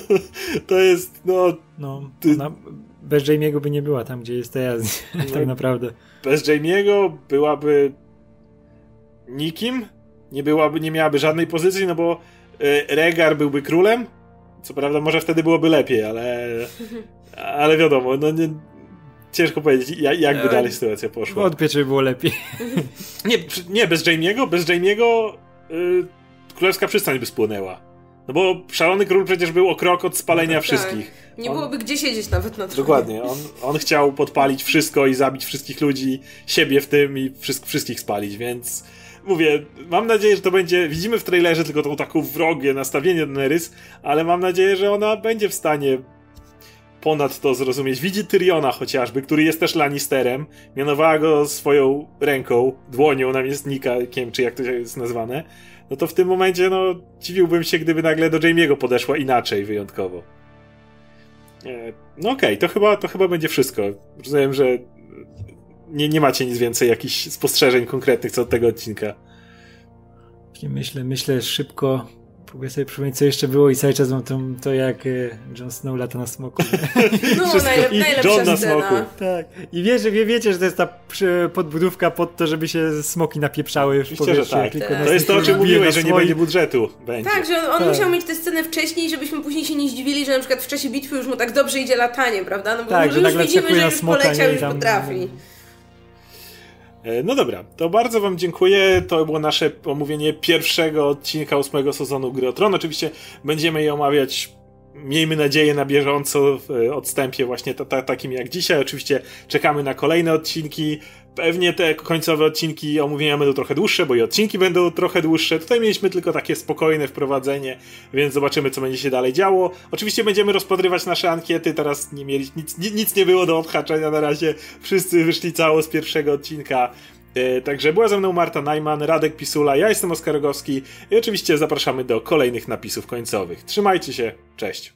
to jest, no... No, Ty- ona bez Jamie'ego by nie była tam, gdzie jest teraz, tak naprawdę. Bez Jamie'ego byłaby nikim, nie byłaby, nie miałaby żadnej pozycji, no bo y, Regar byłby królem, co prawda może wtedy byłoby lepiej, ale ale wiadomo, no nie, ciężko powiedzieć, jak, jakby E, dalej sytuacja poszła. Czy by było lepiej. Nie, nie, bez Jamie'ego, bez Jamie'ego y, królewska przystań by spłonęła. No bo szalony król przecież był o krok od spalenia tak. wszystkich. Nie On- byłoby gdzie siedzieć nawet na tronie. Dokładnie. On, on chciał podpalić wszystko i zabić wszystkich ludzi, siebie w tym i wszystk, wszystkich spalić, więc mówię, mam nadzieję, że to będzie. Widzimy w trailerze tylko tą taką wrogie nastawienie Daenerys, ale mam nadzieję, że ona będzie w stanie ponad to zrozumieć. Widzi Tyriona chociażby, który jest też Lannisterem, mianowała go swoją ręką, dłonią namiestnikiem, czy jak to jest nazwane. No to w tym momencie, no, dziwiłbym się, gdyby nagle do Jamie'ego podeszła inaczej wyjątkowo. E, No okej, to, chyba, to chyba będzie wszystko. Rozumiem, że nie, nie macie nic więcej, jakichś spostrzeżeń konkretnych co do tego odcinka. Myślę, myślę szybko, próbuję sobie przypomnieć, co jeszcze było i cały czas mam to, to jak e, Jon Snow lata na smoku. No, najlep, I najlepsza John na scena. smoku. tak. I wiecie, wie, wiecie, że to jest ta podbudówka pod to, żeby się smoki napieprzały w Oczywiście, że tak. Tak. To jest to, o czym mówiłeś, że nie będzie budżetu. Będzie. Tak, że on, on Tak. musiał mieć tę scenę wcześniej, żebyśmy później się nie zdziwili, że na przykład w czasie bitwy już mu tak dobrze idzie latanie, prawda? No bo Tak, już że nagle widzimy, że już poleciał, już tam- potrafi. E, No dobra, to bardzo wam dziękuję. To było nasze omówienie pierwszego odcinka ósmego sezonu Gry o Tron. Oczywiście będziemy je omawiać, miejmy nadzieję, na bieżąco w e, odstępie właśnie ta, ta, takim jak dzisiaj. Oczywiście czekamy na kolejne odcinki. Pewnie te końcowe odcinki omówienia będą trochę dłuższe, bo i odcinki będą trochę dłuższe. Tutaj mieliśmy tylko takie spokojne wprowadzenie, więc zobaczymy, co będzie się dalej działo. Oczywiście będziemy rozpatrywać nasze ankiety. Teraz nie mieli, nic, ni- nic nie było do odhaczenia na razie. Wszyscy wyszli cało z pierwszego odcinka. E, Także była ze mną Marta Najman, Radek Pisula, ja jestem Oskar Rogowski i oczywiście zapraszamy do kolejnych napisów końcowych. Trzymajcie się, cześć!